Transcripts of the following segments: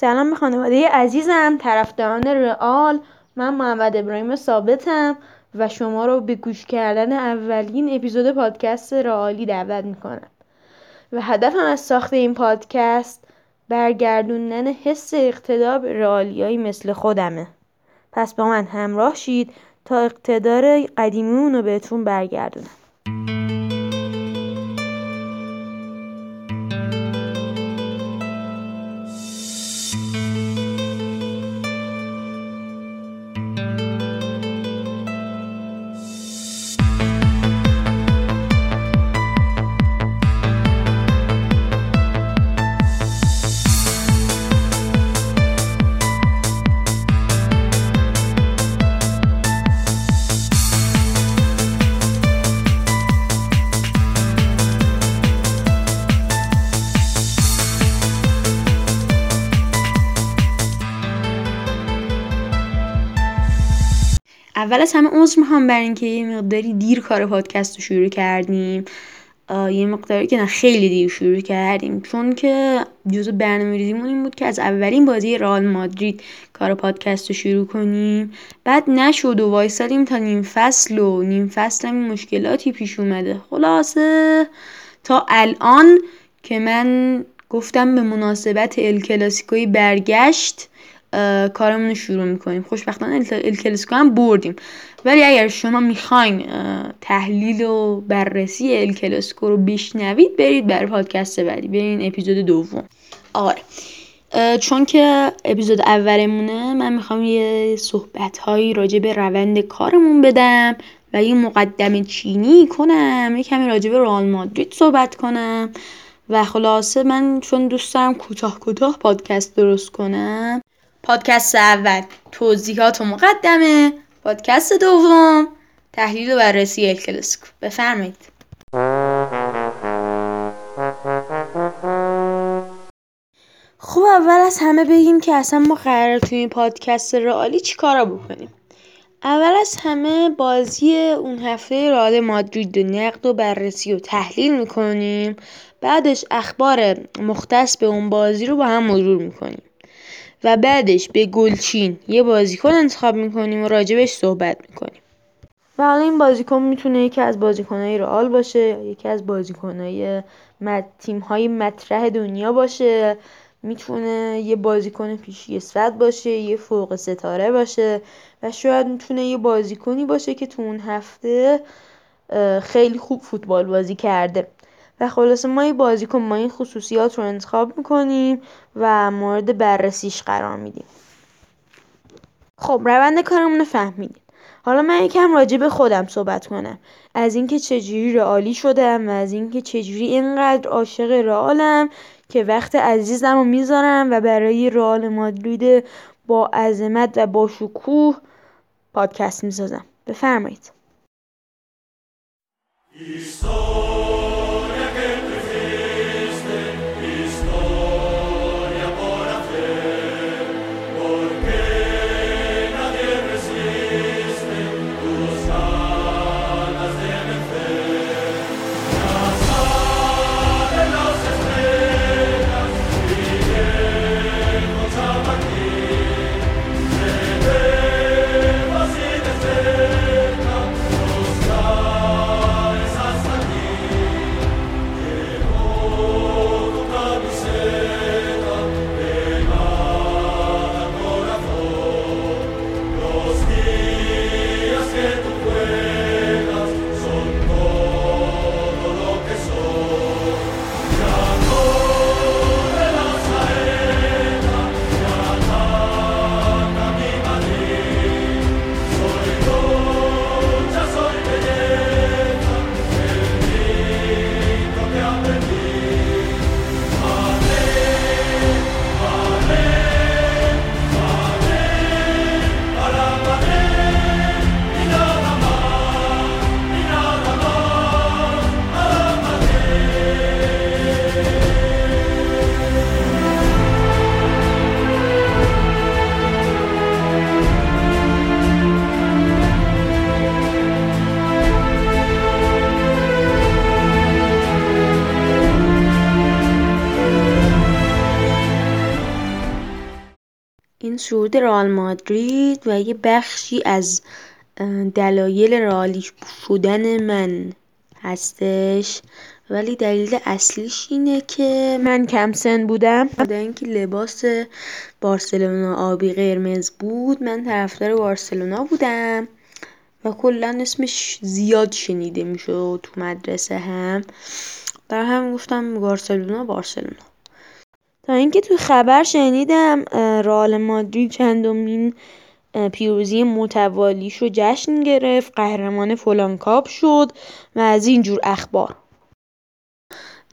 سلام به خانواده عزیزم طرفداران رئال. من محمد ابراهیم ثابتم و شما رو به گوش کردن اولین اپیزود پادکست رئالی دعوت می‌کنم. و هدفم از ساخت این پادکست برگردوندن حس اقتدار به رئالیایی مثل خودمه. پس با من همراه شید تا اقتدار قدیمیمون رو بهتون برگردونم. اول از همه عذر می‌خوام بر اینکه یه مقداری دیر کار پادکست رو شروع کردیم. یه مقداری که نه خیلی دیر شروع کردیم. چون که جزء برنامه ریزیمون این بود که از اولین بازی رئال مادرید کار پادکست رو شروع کنیم. بعد نشد و وایسادیم تا نیم فصل و نیم فصل هم مشکلاتی پیش اومده. خلاصه تا الان که من گفتم به مناسبت الکلاسیکوی برگشت. کارمون رو شروع می‌کنیم. خوشبختانه الکلاسیکو هم بردیم. ولی اگر شما می‌خواین تحلیل و بررسی الکلاسیکو رو بشنوید برید برای پادکست بعدی. برین اپیزود دوم. آره. چون که اپیزود اولمونه من می‌خوام یه صحبت هایی راجع به روند کارمون بدم و یه مقدم چینی کنم. یه کمی راجع به رئال مادرید صحبت کنم. و خلاصه من چون دوست دارم کوتاه کوتاه پادکست درست کنم پادکست اول. توضیحات و مقدمه. پادکست دوم. تحلیل و بررسی الکلاسیکو بفرمایید. خب اول از همه بگیم که اصلا ما قرار توی این پادکست رئالی چی کارا بکنیم؟ اول از همه بازی اون هفته رئال مادرید و نقد و بررسی و تحلیل می‌کنیم. بعدش اخبار مختص به اون بازی رو با هم مرور می‌کنیم. و بعدش به گلچین یه بازیکن انتخاب می‌کنیم و راجبش صحبت می‌کنیم. و حالا این بازیکن می‌تونه یکی از بازیکنهای رئال باشه یکی از بازیکنهای تیم های مطرح دنیا باشه. می‌تونه یه بازیکن صد باشه یه فوق ستاره باشه و شاید می‌تونه یه بازیکنی باشه که تو اون هفته خیلی خوب فوتبال بازی کرده. و خلاصه ما یه بازیکن ما این خصوصیات رو انتخاب می‌کنیم و مورد بررسیش قرار میدیم. خب روند کارمون رو فهمیدیم. حالا من یکم راجع به خودم صحبت کنم. از اینکه چجوری رئالی شدم و از اینکه چجوری اینقدر عاشق رئالم که وقت عزیزم رو می‌ذارم و برای رئال مادرید با عظمت و با شکوه پادکست می‌سازم. بفرمایید. این صعود رئال مادرید و یه بخشی از دلایل رئالی شدن من هستش. ولی دلیل اصلیش اینه که من کم سن بودم. بعد اینکه لباس بارسلونا آبی قرمز بود من طرفدار بارسلونا بودم و کلا اسمش زیاد شنیده می‌شد تو مدرسه هم. در هم گفتم بارسلونا بارسلونا. تا اینکه تو خبر شنیدم رئال مادرید چندمین پیروزی متوالیش رو جشن گرفت قهرمان فلان کاپ شد و از اینجور اخبار.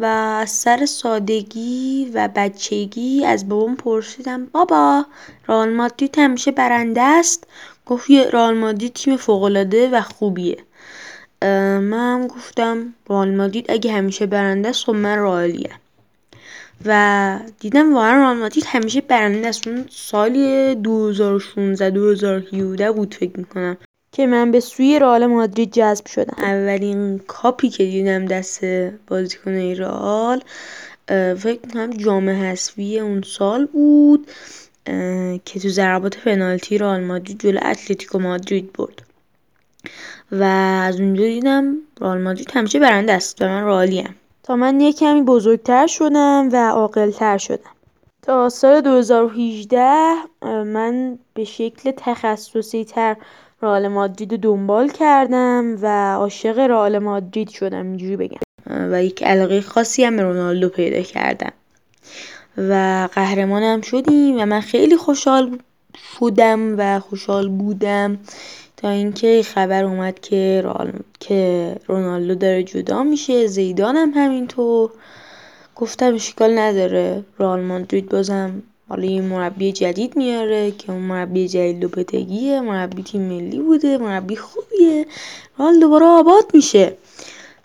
و سر سادگی و بچگی از بابام پرسیدم بابا رئال مادرید همیشه برنده است؟ گفت رئال مادرید تیم فوقالعاده و خوبیه. من گفتم رئال مادرید اگه همیشه برنده است خب من رئالیم. و دیدم واقعا رئال مادرید همیشه برنده است. اون سالی 2016 2017 بود فکر می‌کنم که من به سوی رئال مادرید جذب شدم. اولین کاپی که دیدم دست بازیکن رئال فکر می‌کنم جام حذفی اون سال بود که تو ضربات پنالتی رئال مادرید جلو اتلتیکو مادرید برد. و از اونجا دیدم رئال مادرید همیشه برنده است و من رئالیم. من یه کمی بزرگتر شدم و عاقلتر شدم. تا سال 2018 من به شکل تخصصی تر رئال مادرید دنبال کردم و عاشق رئال مادرید شدم اینجوری بگم. و یک علاقه خاصی هم به رونالدو پیدا کردم. و قهرمانم شدیم و من خیلی خوشحال بودم و خوشحال بودم تا اینکه خبر اومد که رال... که رونالدو داره جدا میشه زیدان هم همینطور. گفتم اشکال نداره. رئال مادرید بازم حالا یه مربی جدید میاره که اون مربی جدید لوپتگیه مربی تیم ملی بوده مربی خوبیه. رال دوباره آباد میشه.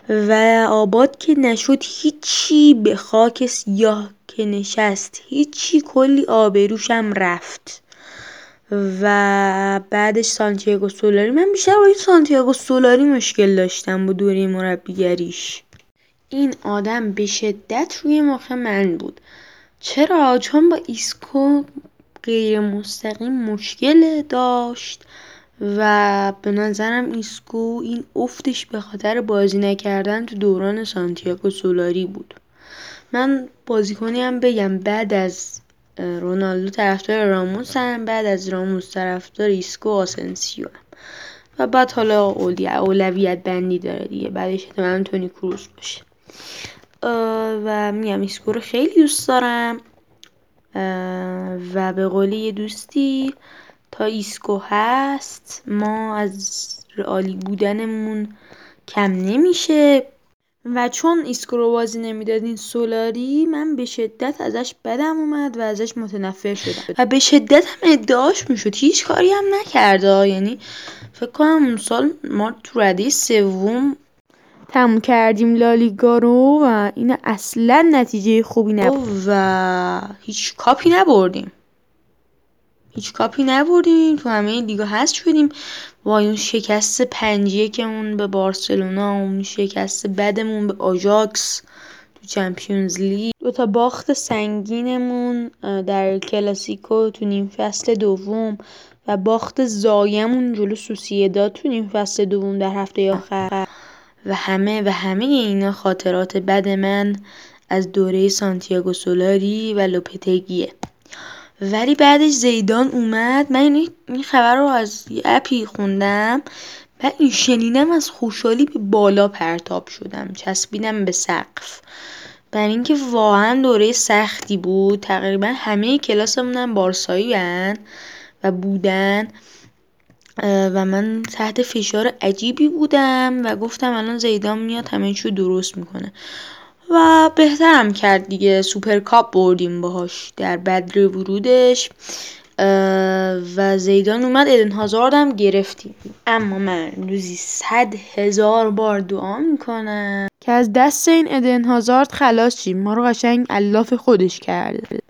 و آباد که نشد هیچی به خاک سیاه که نشست هیچی کلی آبروشم رفت. و بعدش سانتیاگو سولاری. من بیشتر با این سانتیاگو سولاری مشکل داشتم با دوره مربیگریش. این آدم به شدت روی مخ من بود. چرا؟ چون با ایسکو غیر مستقیم مشکل داشت و به نظرم ایسکو این افتش به خاطر بازی نکردن تو دوران سانتیاگو سولاری بود. من بازیکنی هم بگم بعد از رونالدو طرفدار راموس هم بعد از راموس طرفدار ایسکو آسنسیو هم. و بعد حالا اولویت بندی داره دیگه بعدش احتمالا تونی کروس باشه. و میگم ایسکو رو خیلی دوست دارم. و به قولی دوستی تا ایسکو هست ما از رئالی بودنمون کم نمیشه. و چون ایسکو بازی نمی‌داد این سولاری من به شدت ازش بدم اومد و ازش متنفر شدم. و به شدت هم ادعاش می‌شد. هیچ کاری هم نکرده یعنی فکر کنم اون سال ما تو رده سوم تموم کردیم لالیگا رو و این اصلا نتیجه خوبی نبود. و هیچ کاپی نبردیم. هیچ کاپی نبردیم. تو همه لیگا هست شدیم. با اون شکست پنج اون به بارسلونا اون شکست بدمون به آژاکس تو چمپیونز لیگ. دو تا باخت سنگینمون در کلاسیکو تو نیم فصل دوم و باخت زایمون جلو سوسییداد تو نیم فصل دوم در هفته آخر. و همه و همه اینا خاطرات بد من از دوره سانتیاگو سولاری و لوپتگیه. ولی بعدش زیدان اومد. من این خبر رو از اپی خوندم. و این شنیدم از خوشحالی به بالا پرتاب شدم. چسبیدم به سقف. بر اینکه واقعا دوره سختی بود. تقریبا همه کلاسمون هم بارسایی و بودن. و من تحت فشار عجیبی بودم و گفتم الان زیدان میاد همه چیو درست می‌کنه. و بهترم کرد دیگه. سوپر کاپ بردیم باهاش در بدر ورودش. و زیدان اومد ادن هازاردم گرفتیم. اما من روزی صد هزار بار دعا می‌کنم که از دست این ادن هازارد خلاص شیم. ما رو قشنگ الاف خودش کرده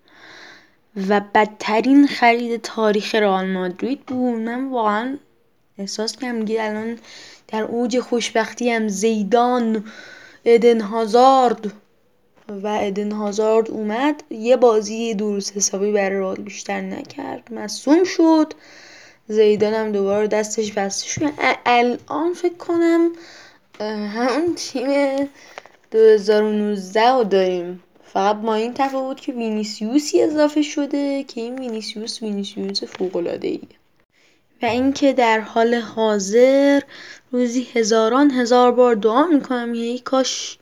و بدترین خرید تاریخ رئال مادرید بود. من واقعا احساس میگه الان در اوج خوشبختی هم زیدان ادن هازارد و ادن هازارد اومد. یه بازی درست حسابی برای رئال بیشتر نکرد. مصوم شد. زیدان هم دوباره دستش بسته شد. الان فکر کنم همون تیم 2019 رو داریم. فقط با این تفاوت که وینیسیوسی اضافه شده که این وینیسیوس وینیسیوس فوق‌العاده ایه و اینکه در حال حاضر روزی هزاران هزار بار دعا می‌کنم ای کاش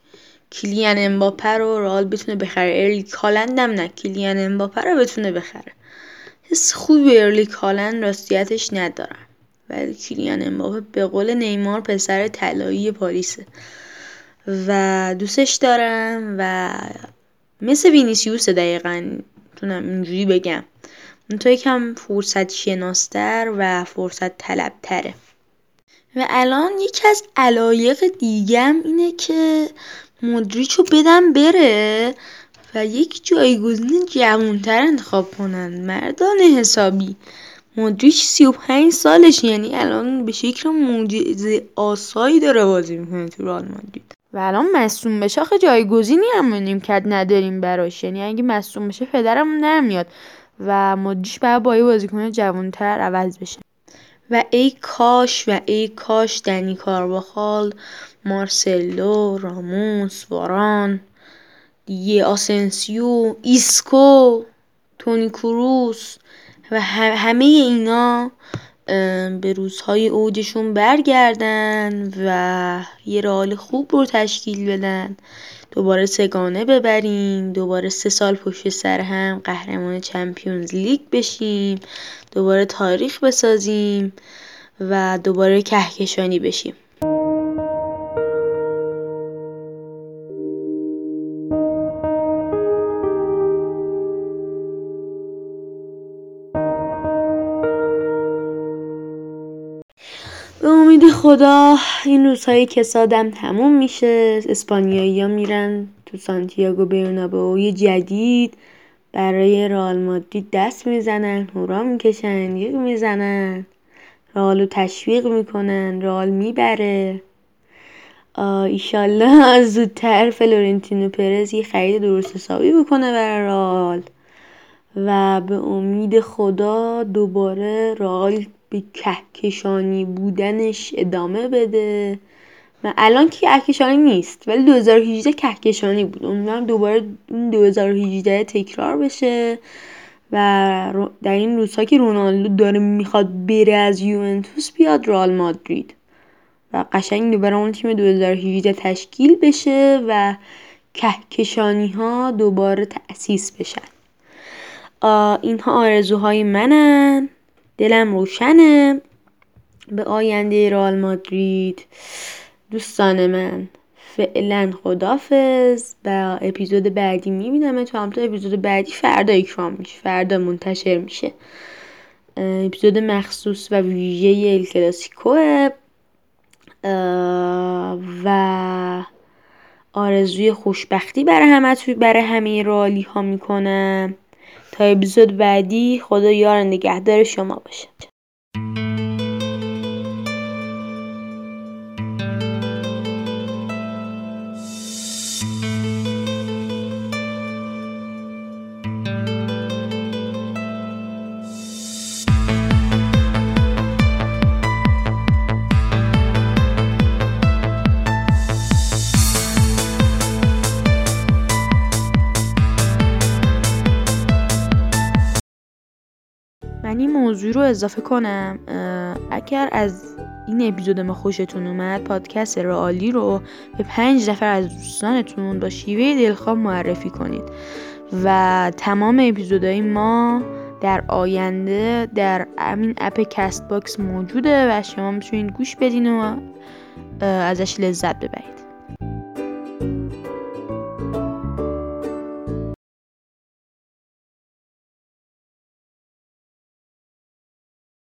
کیلیان امباپه رو رئال بتونه بخره. ارلینگ هالند هم نه کیلیان امباپه رو بتونه بخره. حس خوبی ارلینگ هالند راستیتش ندارم. ولی کیلیان امباپه به قول نیمار پسر طلایی پاریسه. و دوستش دارم و مثل وینیسیوس دقیقا. تونم اینجوری بگم. تو یکم فرصت شناستر و فرصت طلبتره و الان یکی از علایق دیگم اینه که مدریچو بدم بره و یک جایگزین جوانتر انتخاب کنن. مردان حسابی. مدریچ 35 سالش یعنی الان به شکل معجزه آسایی داره بازی می‌کنه تو رئال مادرید. و الان مصوم بشه. آخه جایگزینی هم کد نداریم براش. یعنی اگه مصوم بشه پدرم نمیاد. و مدریچ باید با یه بازیکن جوانتر عوض بشه. و ای کاش و ای کاش دنی کارواخال مارسلو راموس واران دیگه آسنسیو ایسکو تونی کروس و همه اینا به روزهای اوجشون برگردن و یه رئال خوب رو تشکیل بدن. دوباره سگانه ببریم. دوباره سه سال پشت سر هم قهرمان چمپیونز لیگ بشیم. دوباره تاریخ بسازیم و دوباره کهکشانی بشیم. خدا این روزهای کسادم تموم میشه. اسپانیایی ها میرن تو سانتیاگو برنابئو یه جدید برای رئال مادرید دست می‌زنن هورا می‌کشن یه می‌زنن. رئال رو تشویق می‌کنن رئال می‌بره. ایشالله زودتر فلورنتینو پرز یه خرید درست حسابی بکنه برای رئال. و به امید خدا دوباره رئال به کهکشانی بودنش ادامه بده. و الان که کهکشانی نیست ولی 2018 کهکشانی بود. امیدوارم دوباره این 2018 تکرار بشه و در این روزها که رونالدو داره می‌خواد بره از یوونتوس بیاد رئال مادرید. و قشنگ دوباره اون تیم 2018 تشکیل بشه و کهکشانی ها دوباره تأسیس بشن. اینها آرزوهای منن. دلم روشنه. به آینده رئال مادرید. دوستان من فعلا خدافز و اپیزود بعدی می‌بینم. تو هم تو اپیزود بعدی فردا اکرام میشه فردا منتشر میشه. اپیزود مخصوص و ویژه ال کلاسیکوه و آرزوی خوشبختی برای همه برای همه رالی ها می‌کنم. تا اپیزود بعدی خدا یار نگهدار شما باشه اضافه کنم اگر از این اپیزود ما خوشتون اومد پادکست رئالی رو به پنج نفر از دوستانتون با شیوه دلخواه معرفی کنید. و تمام اپیزودهای ما در آینده در همین app Castbox موجوده و شما می‌تونید گوش بدین و ازش لذت ببرید.